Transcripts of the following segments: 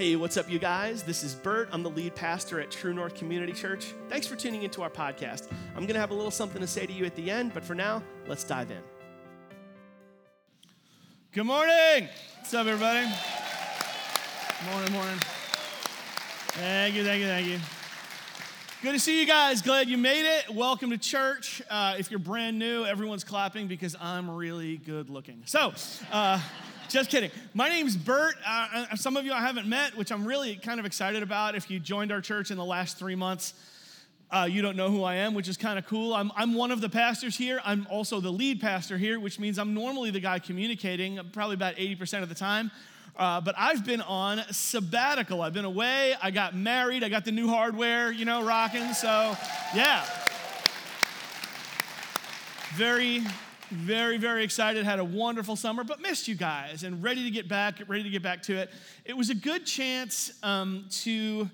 Hey, what's up, you guys? This is Bert. I'm the lead pastor at True North Community Church. Thanks for tuning into our podcast. I'm going to have a little something to say to you at the end, but for now, let's dive in. Good morning. What's up, everybody? Morning, morning. Thank you, thank you, thank you. Good to see you guys. Glad you made it. Welcome to church. Uh, if you're brand new, everyone's clapping because I'm really good looking. So, uh, just kidding. My name's Bert. Uh, uh, some of you I haven't met, which I'm really kind of excited about. If you joined our church in the last three months, uh, you don't know who I am, which is kind of cool. I'm, I'm one of the pastors here. I'm also the lead pastor here, which means I'm normally the guy communicating, probably about 80% of the time. Uh, but I've been on sabbatical. I've been away. I got married. I got the new hardware, you know, rocking. So, yeah. Very very, very excited. Had a wonderful summer, but missed you guys and ready to get back, ready to get back to it. It was a good chance um, to,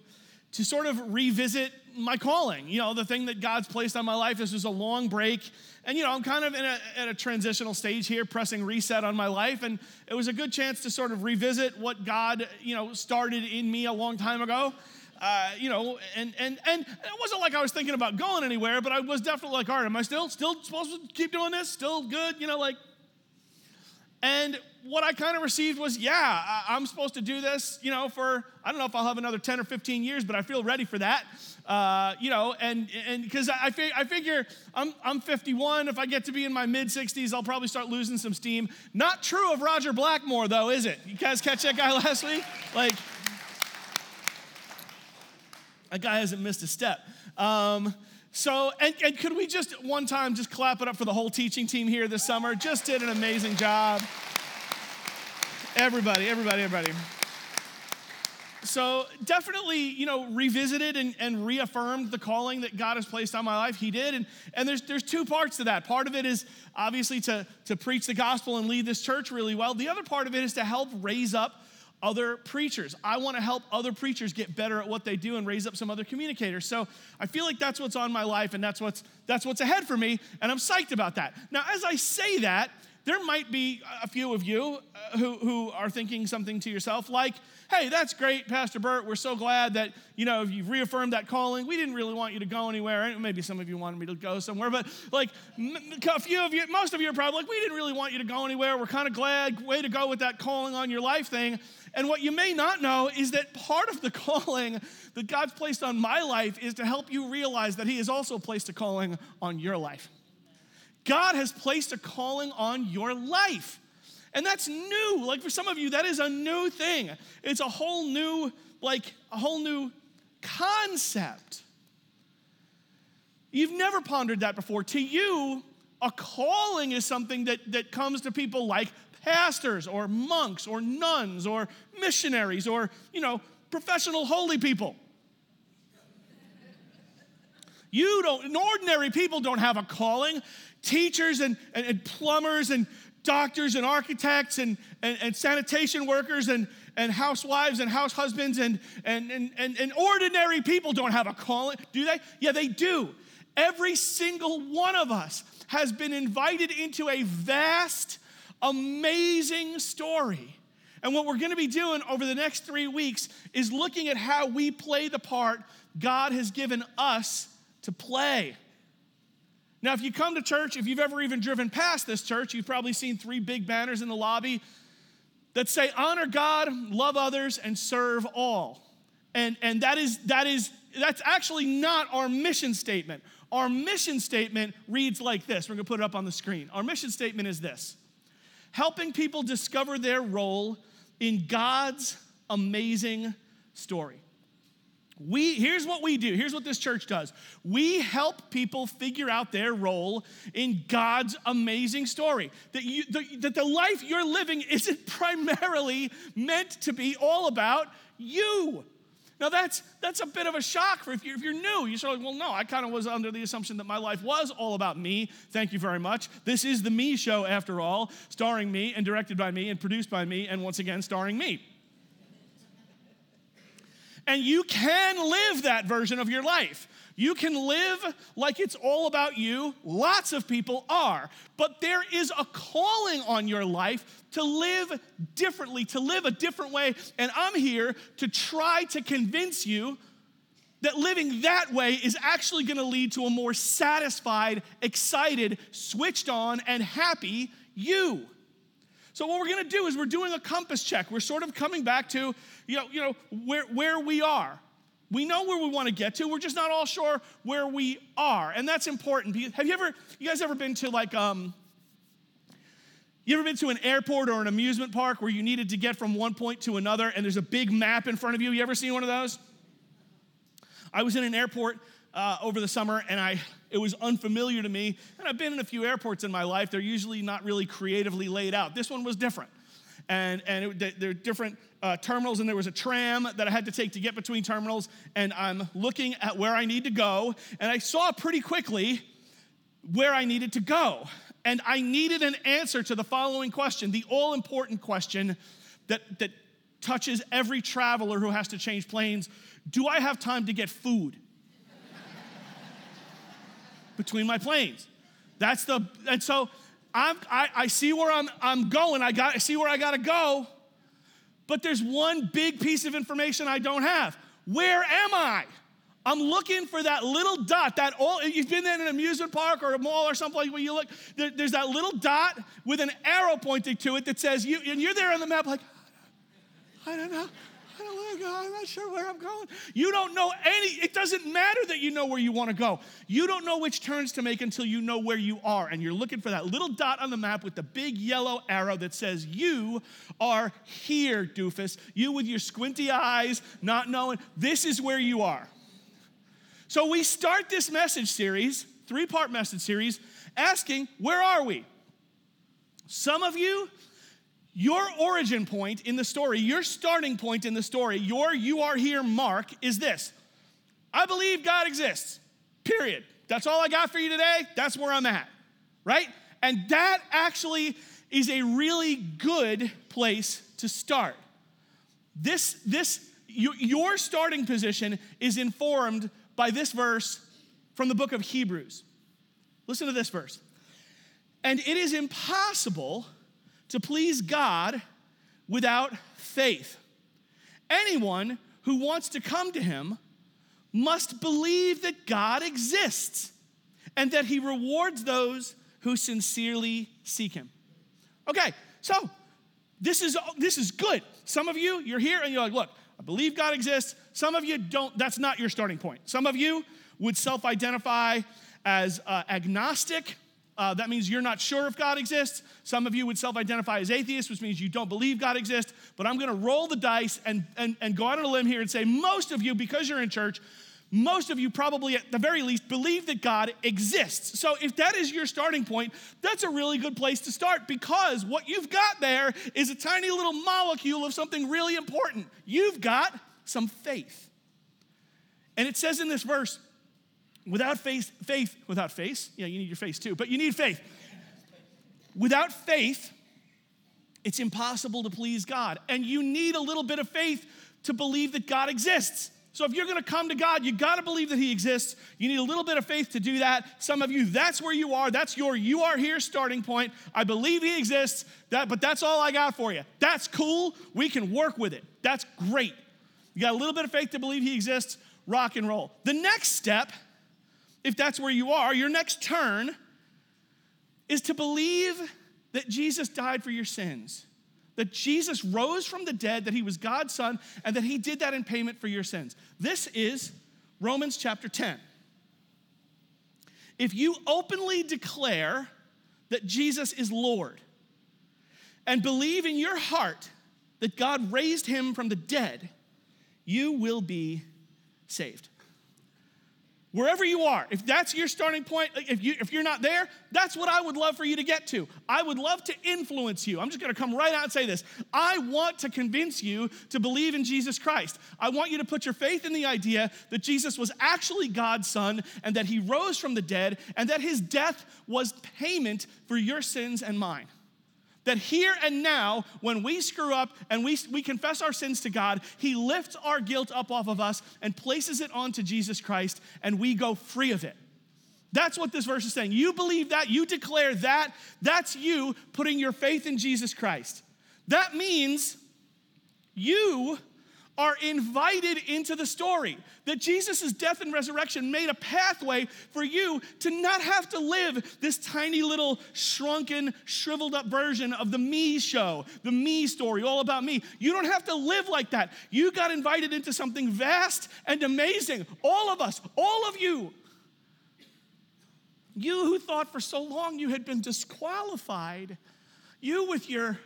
to sort of revisit my calling, you know, the thing that God's placed on my life. This was a long break. And, you know, I'm kind of in a, at a transitional stage here, pressing reset on my life. And it was a good chance to sort of revisit what God, you know, started in me a long time ago uh, you know, and, and, and it wasn't like I was thinking about going anywhere, but I was definitely like, all right, am I still, still supposed to keep doing this? Still good? You know, like, and what I kind of received was, yeah, I'm supposed to do this, you know, for, I don't know if I'll have another 10 or 15 years, but I feel ready for that. Uh, you know, and and because I, fig- I figure I'm, I'm 51. If I get to be in my mid 60s, I'll probably start losing some steam. Not true of Roger Blackmore, though, is it? You guys catch that guy last week? Like, that guy hasn't missed a step. Um, so, and, and could we just one time just clap it up for the whole teaching team here this summer? Just did an amazing job. Everybody, everybody, everybody. So, definitely, you know, revisited and, and reaffirmed the calling that God has placed on my life. He did. And, and there's, there's two parts to that. Part of it is obviously to, to preach the gospel and lead this church really well. The other part of it is to help raise up other preachers. I want to help other preachers get better at what they do and raise up some other communicators. So I feel like that's what's on my life and that's what's that's what's ahead for me and I'm psyched about that. Now as I say that, there might be a few of you uh, who, who are thinking something to yourself like, hey, that's great, Pastor Bert. We're so glad that, you know, you've reaffirmed that calling. We didn't really want you to go anywhere. Maybe some of you wanted me to go somewhere, but like a few of you, most of you are probably like, we didn't really want you to go anywhere. We're kind of glad. Way to go with that calling on your life thing. And what you may not know is that part of the calling that God's placed on my life is to help you realize that He has also placed a calling on your life. God has placed a calling on your life. And that's new. Like for some of you, that is a new thing. It's a whole new, like, a whole new concept. You've never pondered that before. To you, a calling is something that, that comes to people like pastors or monks or nuns or missionaries or, you know, professional holy people. You don't, ordinary people don't have a calling teachers and, and, and plumbers and doctors and architects and, and, and, sanitation workers and, and housewives and house husbands and, and, and, and, and ordinary people don't have a calling, do they? Yeah, they do. Every single one of us has been invited into a vast, amazing story. And what we're going to be doing over the next three weeks is looking at how we play the part God has given us to play. Now, if you come to church, if you've ever even driven past this church, you've probably seen three big banners in the lobby that say, honor God, love others, and serve all. And, and that is, that is, that's actually not our mission statement. Our mission statement reads like this. We're gonna put it up on the screen. Our mission statement is this helping people discover their role in God's amazing story. We, here's what we do. Here's what this church does. We help people figure out their role in God's amazing story. That, you, the, that the life you're living isn't primarily meant to be all about you. Now that's that's a bit of a shock for if you're, if you're new. You're sort of like, well, no, I kind of was under the assumption that my life was all about me. Thank you very much. This is the Me Show, after all, starring me and directed by me and produced by me, and once again starring me. And you can live that version of your life. You can live like it's all about you. Lots of people are. But there is a calling on your life to live differently, to live a different way. And I'm here to try to convince you that living that way is actually going to lead to a more satisfied, excited, switched on, and happy you. So what we're going to do is we're doing a compass check. We're sort of coming back to, you know, you know where, where we are. We know where we want to get to. We're just not all sure where we are. And that's important. Have you ever, you guys ever been to like, um, you ever been to an airport or an amusement park where you needed to get from one point to another and there's a big map in front of you? You ever seen one of those? I was in an airport uh, over the summer and I, it was unfamiliar to me. And I've been in a few airports in my life. They're usually not really creatively laid out. This one was different and, and it, there are different uh, terminals, and there was a tram that I had to take to get between terminals. And I'm looking at where I need to go, and I saw pretty quickly where I needed to go. And I needed an answer to the following question, the all important question that, that touches every traveler who has to change planes Do I have time to get food between my planes? That's the, and so I'm, I, I see where I'm, I'm going. I, got, I see where I got to go. But there's one big piece of information I don't have. Where am I? I'm looking for that little dot. That all you've been in an amusement park or a mall or something like where you look. There, there's that little dot with an arrow pointing to it that says you, and you're there on the map like, I don't know. I'm not sure where I'm going. You don't know any, it doesn't matter that you know where you want to go. You don't know which turns to make until you know where you are. And you're looking for that little dot on the map with the big yellow arrow that says, You are here, doofus. You with your squinty eyes, not knowing, this is where you are. So we start this message series, three part message series, asking, Where are we? Some of you, your origin point in the story, your starting point in the story, your you are here mark is this I believe God exists, period. That's all I got for you today. That's where I'm at, right? And that actually is a really good place to start. This, this, your starting position is informed by this verse from the book of Hebrews. Listen to this verse. And it is impossible to please God without faith. Anyone who wants to come to him must believe that God exists and that he rewards those who sincerely seek him. Okay, so this is this is good. Some of you, you're here and you're like, look, I believe God exists. Some of you don't, that's not your starting point. Some of you would self identify as uh, agnostic uh, that means you're not sure if God exists. Some of you would self identify as atheists, which means you don't believe God exists. But I'm going to roll the dice and, and, and go out on a limb here and say most of you, because you're in church, most of you probably at the very least believe that God exists. So if that is your starting point, that's a really good place to start because what you've got there is a tiny little molecule of something really important. You've got some faith. And it says in this verse, Without faith, faith, without faith, yeah, you need your face too, but you need faith. Without faith, it's impossible to please God. And you need a little bit of faith to believe that God exists. So if you're gonna come to God, you gotta believe that He exists. You need a little bit of faith to do that. Some of you, that's where you are. That's your you are here starting point. I believe He exists, that, but that's all I got for you. That's cool. We can work with it. That's great. You got a little bit of faith to believe He exists, rock and roll. The next step if that's where you are, your next turn is to believe that Jesus died for your sins, that Jesus rose from the dead, that he was God's son, and that he did that in payment for your sins. This is Romans chapter 10. If you openly declare that Jesus is Lord and believe in your heart that God raised him from the dead, you will be saved. Wherever you are, if that's your starting point, if, you, if you're not there, that's what I would love for you to get to. I would love to influence you. I'm just gonna come right out and say this. I want to convince you to believe in Jesus Christ. I want you to put your faith in the idea that Jesus was actually God's son and that he rose from the dead and that his death was payment for your sins and mine. That here and now, when we screw up and we, we confess our sins to God, He lifts our guilt up off of us and places it onto Jesus Christ, and we go free of it. That's what this verse is saying. You believe that, you declare that, that's you putting your faith in Jesus Christ. That means you are invited into the story. That Jesus' death and resurrection made a pathway for you to not have to live this tiny little shrunken, shriveled up version of the me show, the me story, all about me. You don't have to live like that. You got invited into something vast and amazing. All of us, all of you. You who thought for so long you had been disqualified, you with your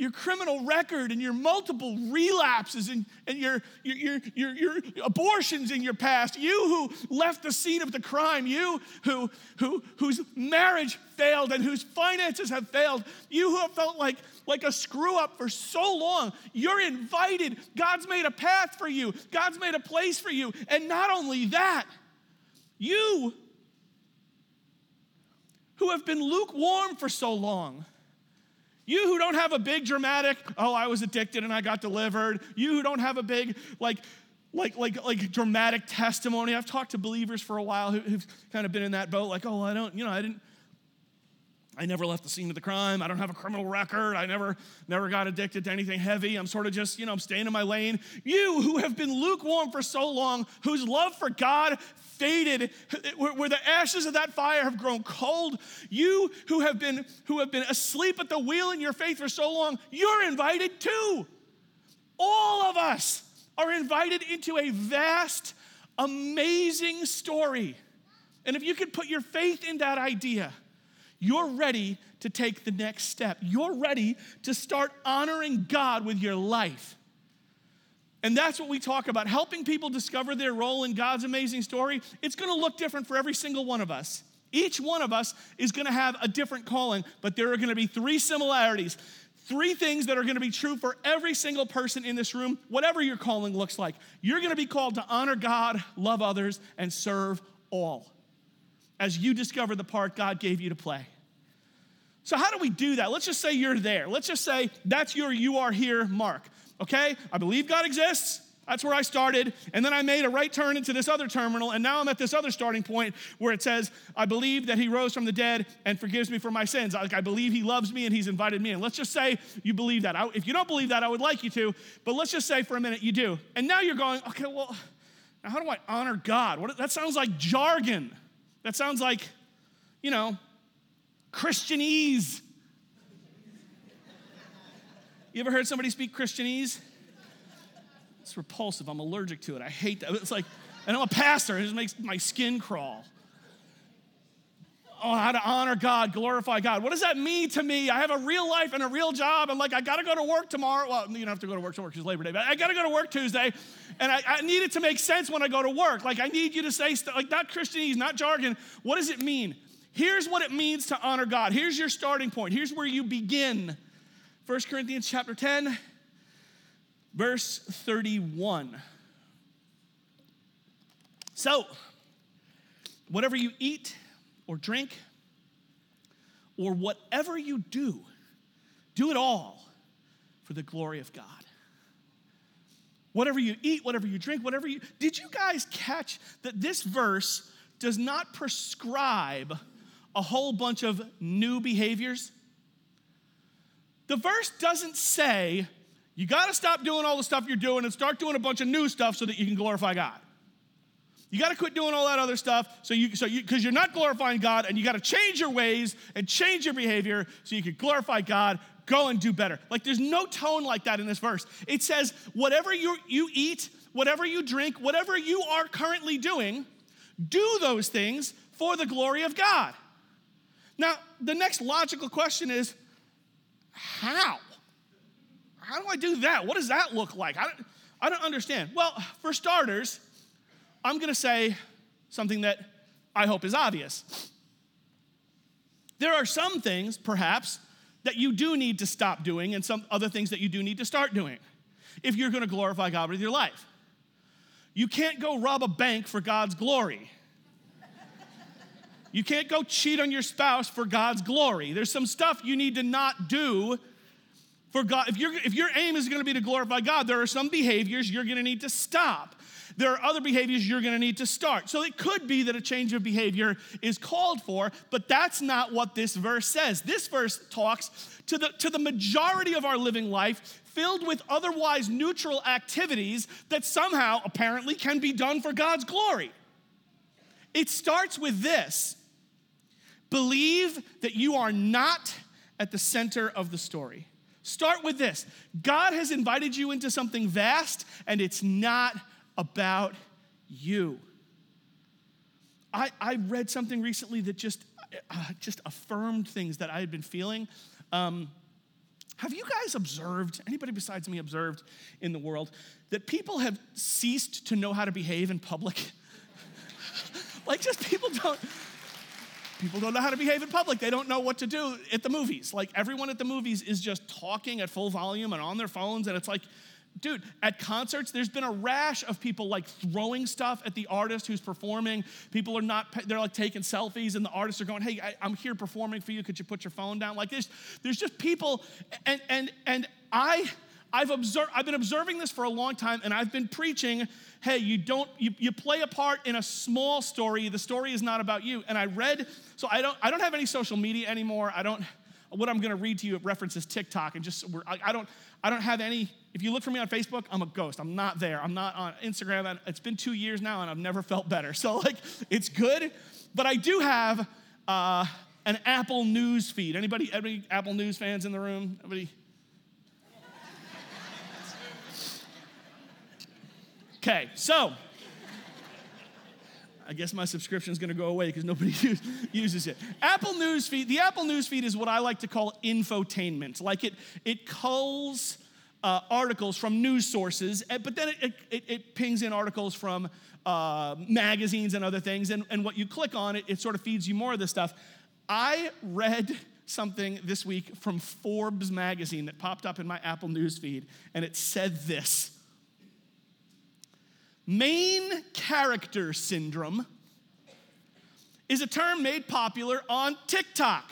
your criminal record and your multiple relapses and, and your, your, your, your, abortions in your past, you who left the scene of the crime, you who, who, whose marriage failed and whose finances have failed, you who have felt like, like a screw up for so long, you're invited. God's made a path for you, God's made a place for you. And not only that, you who have been lukewarm for so long, you who don't have a big dramatic, oh, I was addicted and I got delivered. You who don't have a big, like, like, like, like dramatic testimony. I've talked to believers for a while who, who've kind of been in that boat, like, oh, I don't, you know, I didn't, I never left the scene of the crime. I don't have a criminal record. I never, never got addicted to anything heavy. I'm sort of just, you know, I'm staying in my lane. You who have been lukewarm for so long, whose love for God faded, where the ashes of that fire have grown cold. You who have been who have been asleep at the wheel in your faith for so long, you're invited too. All of us are invited into a vast, amazing story. And if you could put your faith in that idea, you're ready to take the next step. You're ready to start honoring God with your life. And that's what we talk about helping people discover their role in God's amazing story. It's going to look different for every single one of us. Each one of us is going to have a different calling, but there are going to be three similarities. Three things that are going to be true for every single person in this room, whatever your calling looks like. You're going to be called to honor God, love others, and serve all as you discover the part God gave you to play. So, how do we do that? Let's just say you're there. Let's just say that's your you are here mark okay? I believe God exists. That's where I started. And then I made a right turn into this other terminal. And now I'm at this other starting point where it says, I believe that he rose from the dead and forgives me for my sins. Like, I believe he loves me and he's invited me in. Let's just say you believe that. I, if you don't believe that, I would like you to. But let's just say for a minute you do. And now you're going, okay, well, now how do I honor God? What, that sounds like jargon. That sounds like, you know, Christianese. You ever heard somebody speak Christianese? It's repulsive. I'm allergic to it. I hate that. It's like, and I'm a pastor, it just makes my skin crawl. Oh, how to honor God, glorify God. What does that mean to me? I have a real life and a real job. I'm like, I gotta go to work tomorrow. Well, you don't have to go to work tomorrow because Labor Day, but I gotta go to work Tuesday. And I, I, need it to make sense when I go to work. Like, I need you to say, st- like, not Christianese, not jargon. What does it mean? Here's what it means to honor God. Here's your starting point. Here's where you begin 1 Corinthians chapter 10, verse 31. So, whatever you eat or drink, or whatever you do, do it all for the glory of God. Whatever you eat, whatever you drink, whatever you. Did you guys catch that this verse does not prescribe a whole bunch of new behaviors? The verse doesn't say, you got to stop doing all the stuff you're doing and start doing a bunch of new stuff so that you can glorify God. You got to quit doing all that other stuff so you so you because you're not glorifying God and you got to change your ways and change your behavior so you can glorify God. Go and do better. Like there's no tone like that in this verse. It says whatever you you eat, whatever you drink, whatever you are currently doing, do those things for the glory of God. Now, the next logical question is how? How do I do that? What does that look like? I don't, I don't understand. Well, for starters, I'm going to say something that I hope is obvious. There are some things, perhaps, that you do need to stop doing, and some other things that you do need to start doing if you're going to glorify God with your life. You can't go rob a bank for God's glory. You can't go cheat on your spouse for God's glory. There's some stuff you need to not do for God. If, you if your aim is going to be to glorify God, there are some behaviors you're going to need to stop. There are other behaviors you're going to need to start. So it could be that a change of behavior is called for, but that's not what this verse says. This verse talks to the, to the majority of our living life filled with otherwise neutral activities that somehow apparently can be done for God's glory. It starts with this believe that you are not at the center of the story. Start with this God has invited you into something vast, and it's not about you. I, I read something recently that just, uh, just affirmed things that I had been feeling. Um, have you guys observed, anybody besides me observed in the world, that people have ceased to know how to behave in public? like, just people don't. People don't know how to behave in public. They don't know what to do at the movies. Like, everyone at the movies is just talking at full volume and on their phones, and it's like, dude, at concerts, there's been a rash of people like throwing stuff at the artist who's performing. People are not, they're like taking selfies, and the artists are going, hey, I, am here performing for you. Could you put your phone down? Like, there's, there's just people, and, and, and I, I've observed, I've been observing this for a long time, and I've been preaching, hey, you don't, you, you play a part in a small story. The story is not about you. And I read, so I don't, I don't have any social media anymore. I don't, what I'm going to read to you references TikTok, and just I, I don't, I don't have any if you look for me on Facebook, I'm a ghost. I'm not there. I'm not on Instagram. It's been two years now, and I've never felt better. So, like, it's good. But I do have uh, an Apple News feed. Anybody, any Apple News fans in the room? Anybody? Okay, so I guess my subscription is going to go away because nobody uses it. Apple News feed. The Apple News feed is what I like to call infotainment. Like it, it culls uh, articles from news sources, eh, but then it, it, it pings in articles from uh, magazines and other things. And, and what you click on, it, it sort of feeds you more of this stuff. I read something this week from Forbes magazine that popped up in my Apple News feed, and it said this Main character syndrome is a term made popular on TikTok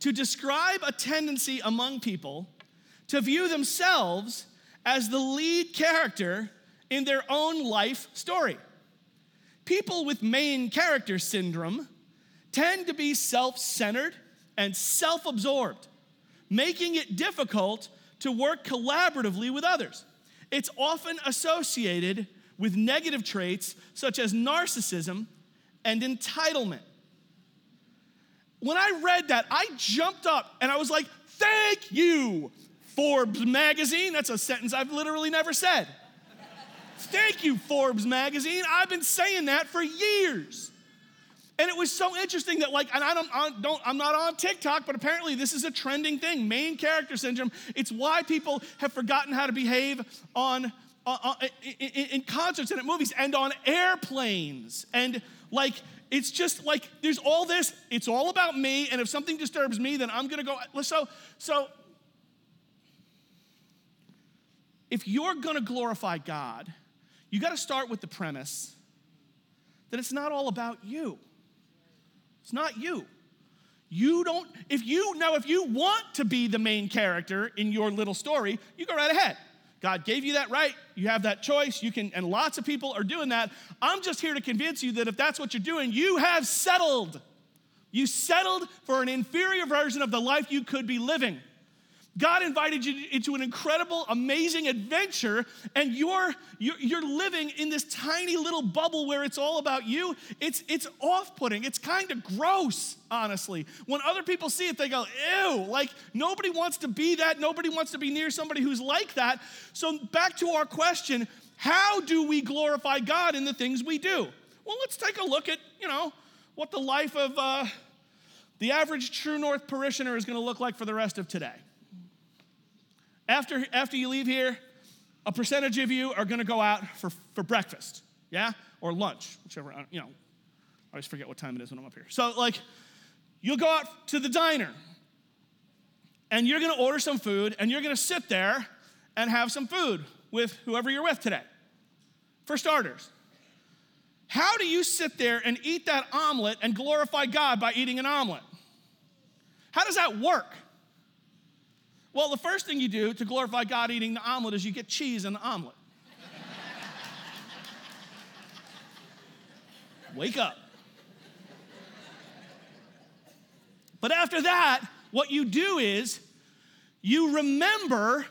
to describe a tendency among people to view themselves as the lead character in their own life story. People with main character syndrome tend to be self centered and self absorbed, making it difficult to work collaboratively with others. It's often associated with negative traits such as narcissism and entitlement. When I read that, I jumped up and I was like, Thank you Forbes magazine. That's a sentence I've literally never said. Thank you, Forbes magazine. I've been saying that for years. And it was so interesting that, like, and I don't, I don't, I'm not on TikTok, but apparently this is a trending thing main character syndrome. It's why people have forgotten how to behave on, Uh, uh, in, in concerts and at movies and on airplanes. And, like, it's just like there's all this, it's all about me, and if something disturbs me, then I'm gonna go. So, so if you're to glorify God, you got to start with the premise that it's not all about you. It's not you. You don't, if you, now, if you want to be the main character in your little story, you go right ahead. God gave you that right. You have that choice. You can, and lots of people are doing that. I'm just here to convince you that if that's what you're doing, you have settled. You settled for an inferior version of the life you could be living. God invited you into an incredible, amazing adventure, and you're, you're, living in this tiny little bubble where it's all about you. It's, it's off putting. It's kind of gross, honestly. When other people see it, they go, ew, like nobody wants to be that. Nobody wants to be near somebody who's like that. So, back to our question how do we glorify God in the things we do? Well, let's take a look at, you know, what the life of uh, the average True North parishioner is going to look like for the rest of today. After, after you leave here, a percentage of you are going to go out for, for breakfast, yeah? Or lunch, whichever, you know. I always forget what time it is when I'm up here. So, like, you'll go out to the diner and you're going to order some food and you're going to sit there and have some food with whoever you're with today. For starters, How do you sit there and eat that omelet and glorify God by eating an omelet? How does that work? Well, the first thing you do to glorify God eating the omelet is you get cheese in the omelet. Wake up. But after that, what you do is you remember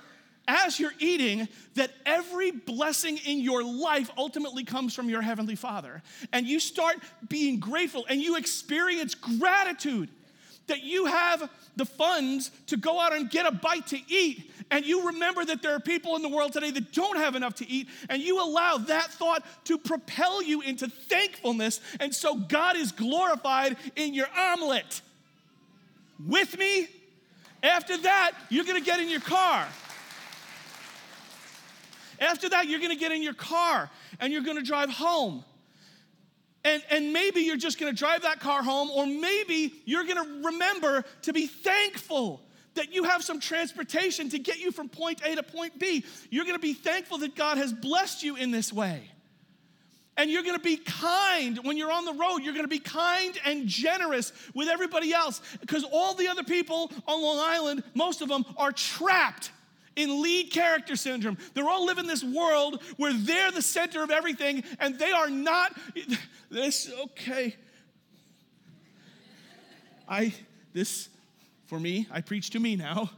as you're eating that every blessing in your life ultimately comes from your Heavenly Father. And you start being grateful and you experience gratitude that you have the funds to go out and get a bite to eat. And you remember that there are people in the world today that don't have enough to eat. And you allow that thought to propel you into thankfulness. And so God is glorified in your omelet. With me? After that, you're gonna get in your car. After that, you're gonna get in your car and you're gonna drive home. And, and maybe you're just gonna drive that car home, or maybe you're gonna remember to be thankful that you have some transportation to get you from point A to point B. You're gonna be thankful that God has blessed you in this way. And you're gonna be kind when you're on the road. You're gonna be kind and generous with everybody else because all the other people on Long Island, most of them, are trapped in lead character syndrome. They're all living this world where they're the center of everything and they are not. This, okay. I, this, for me, I preach to me now.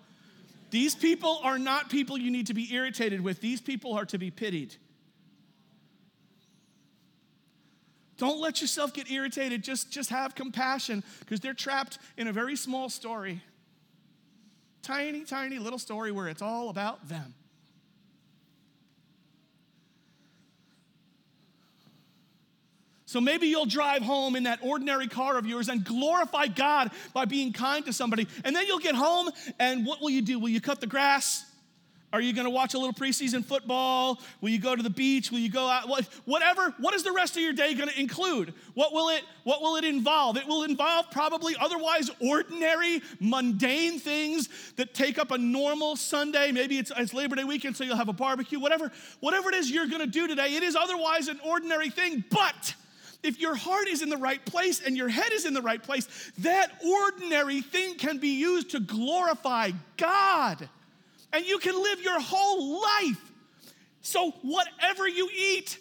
These people are not people you need to be irritated with, these people are to be pitied. Don't let yourself get irritated. Just, just have compassion because they're trapped in a very small story. Tiny, tiny little story where it's all about them. So maybe you'll drive home in that ordinary car of yours and glorify God by being kind to somebody. And then you'll get home, and what will you do? Will you cut the grass? Are you going to watch a little preseason football? Will you go to the beach? Will you go out? Whatever. What is the rest of your day going to include? What will it what will it involve? It will involve probably otherwise ordinary, mundane things that take up a normal Sunday. Maybe it's, it's Labor Day weekend, so you'll have a barbecue. Whatever, whatever it is you're going to do today, it is otherwise an ordinary thing. But if your heart is in the right place and your head is in the right place, that ordinary thing can be used to glorify God and you can live your whole life. So, whatever you eat,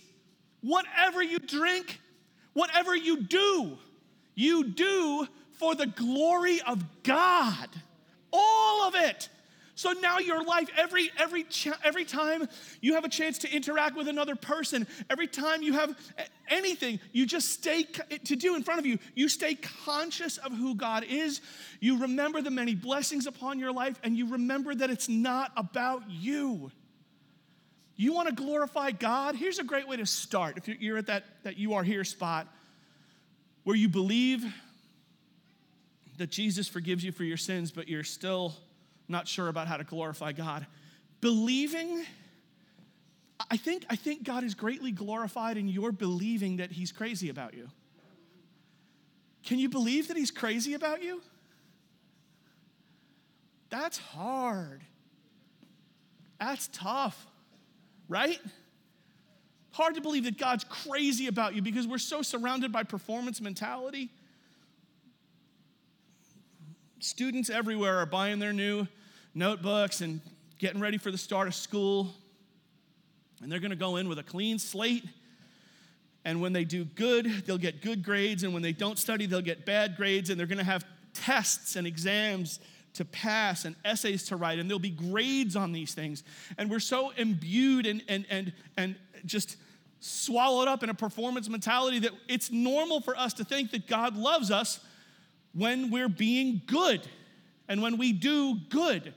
whatever you drink, whatever you do, you do for the glory of God. All of it. So now your life, every every every time you have a chance to interact with another person, every time you have anything, you just stay to do in front of you. You stay conscious of who God is. You remember the many blessings upon your life, and you remember that it's not about you. You want to glorify God? Here's a great way to start. If you're at that, that you are here spot where you believe that Jesus forgives you for your sins, but you're still not sure about how to glorify God. Believing, I think, I think God is greatly glorified in your believing that He's crazy about you. Can you believe that He's crazy about you? That's hard. That's tough, right? Hard to believe that God's crazy about you because we're so surrounded by performance mentality. Students everywhere are buying their new notebooks and getting ready for the start of school. And they're going to go in with a clean slate. And when they do good, they'll get good grades. And when they don't study, they'll get bad grades. And they're going to have tests and exams to pass and essays to write. And there'll be grades on these things. And we're so imbued and, and, and, and just swallowed up in a performance mentality that it's normal for us to think that God loves us when we're being good and when we do good.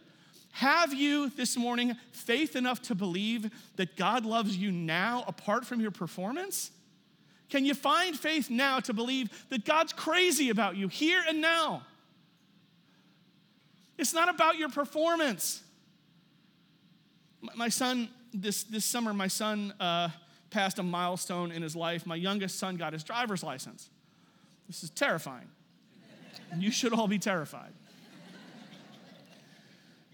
Have you this morning faith enough to believe that God loves you now apart from your performance? Can you find faith now to believe that God's crazy about you here and now? It's not about your performance. My son, this, this summer, my son uh, passed a milestone in his life. My youngest son got his driver's license. This is terrifying. You should all be terrified.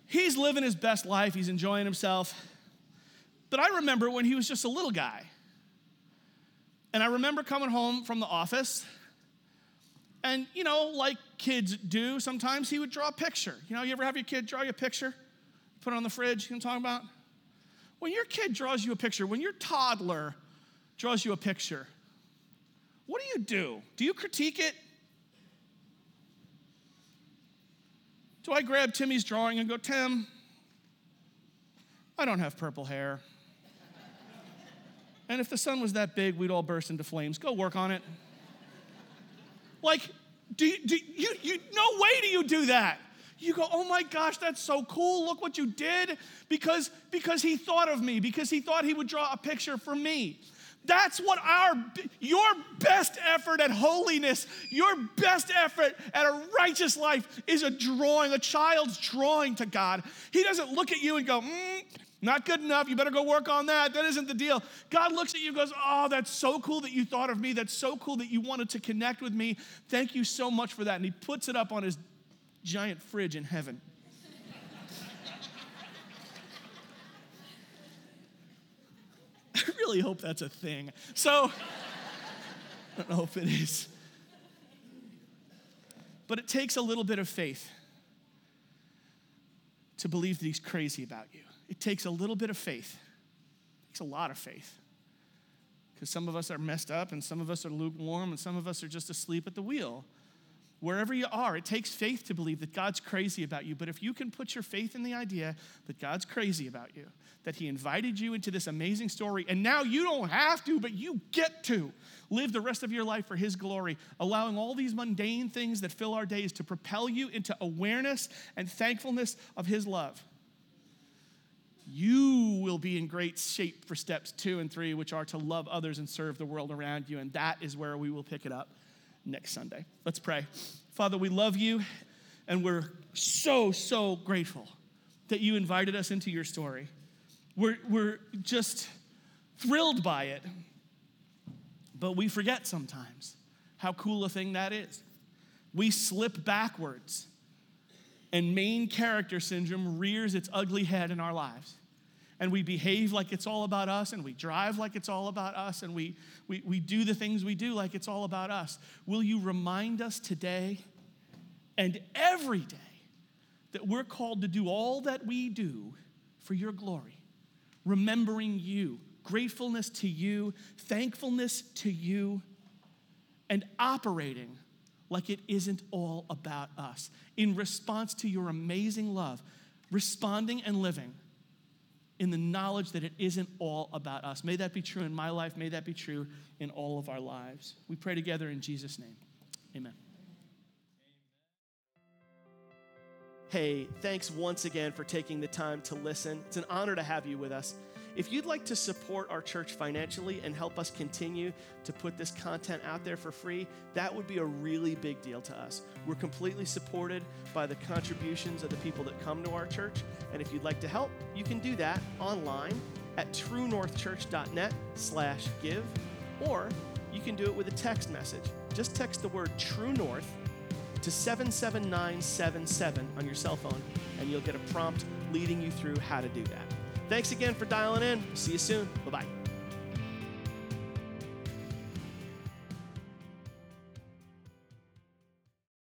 He's living his best life, he's enjoying himself. But I remember when he was just a little guy. And I remember coming home from the office, and you know, like kids do, sometimes he would draw a picture. You know, you ever have your kid draw you a picture? Put it on the fridge, you know what I'm talking about? When your kid draws you a picture, when your toddler draws you a picture, what do you do? Do you critique it? Do I grab Timmy's drawing and go, Tim, I don't have purple hair. And if the sun was that big, we'd all burst into flames. Go work on it. Like, do you, do you, you, no way do you do that. You go, oh my gosh, that's so cool. Look what you did. Because, because he thought of me, because he thought he would draw a picture for me. That's what our, your best effort at holiness, your best effort at a righteous life is a drawing, a child's drawing to God. He doesn't look at you and go, mm, not good enough. You better go work on that. That isn't the deal. God looks at you and goes, Oh, that's so cool that you thought of me. That's so cool that you wanted to connect with me. Thank you so much for that. And he puts it up on his giant fridge in heaven. I really hope that's a thing. So, I don't know if it is. But it takes a little bit of faith to believe that he's crazy about you. It takes a little bit of faith. It takes a lot of faith. Because some of us are messed up, and some of us are lukewarm, and some of us are just asleep at the wheel. Wherever you are, it takes faith to believe that God's crazy about you. But if you can put your faith in the idea that God's crazy about you, that He invited you into this amazing story, and now you don't have to, but you get to live the rest of your life for His glory, allowing all these mundane things that fill our days to propel you into awareness and thankfulness of His love you will be in great shape for steps two and three, which are to love others and serve the world around you. And that is where we will pick it up next Sunday. Let's pray. Father, we love you, and we're so, so grateful that you invited us into your story. We're, we're just thrilled by it, but we forget sometimes how cool a thing that is. We slip backwards and main character syndrome rears its ugly head in our lives. And we behave like it's all about us, and we drive like it's all about us, and we, we, we do the things we do like it's all about us. Will you remind us today and every day that we're called to do all that we do for your glory, remembering you, gratefulness to you, thankfulness to you, and operating like it isn't all about us. In response to your amazing love, responding and living in the knowledge that it isn't all about us. May that be true in my life. May that be true in all of our lives. We pray together in Jesus' name. Amen. Hey, thanks once again for taking the time to listen. It's an honor to have you with us. If you'd like to support our church financially and help us continue to put this content out there for free, that would be a really big deal to us. We're completely supported by the contributions of the people that come to our church. And if you'd like to help, you can do that online at truenorthchurch.net slash give, or you can do it with a text message. Just text the word True North to 77977 on your cell phone, and you'll get a prompt leading you through how to do that. Thanks again for dialing in. See you soon. Bye bye.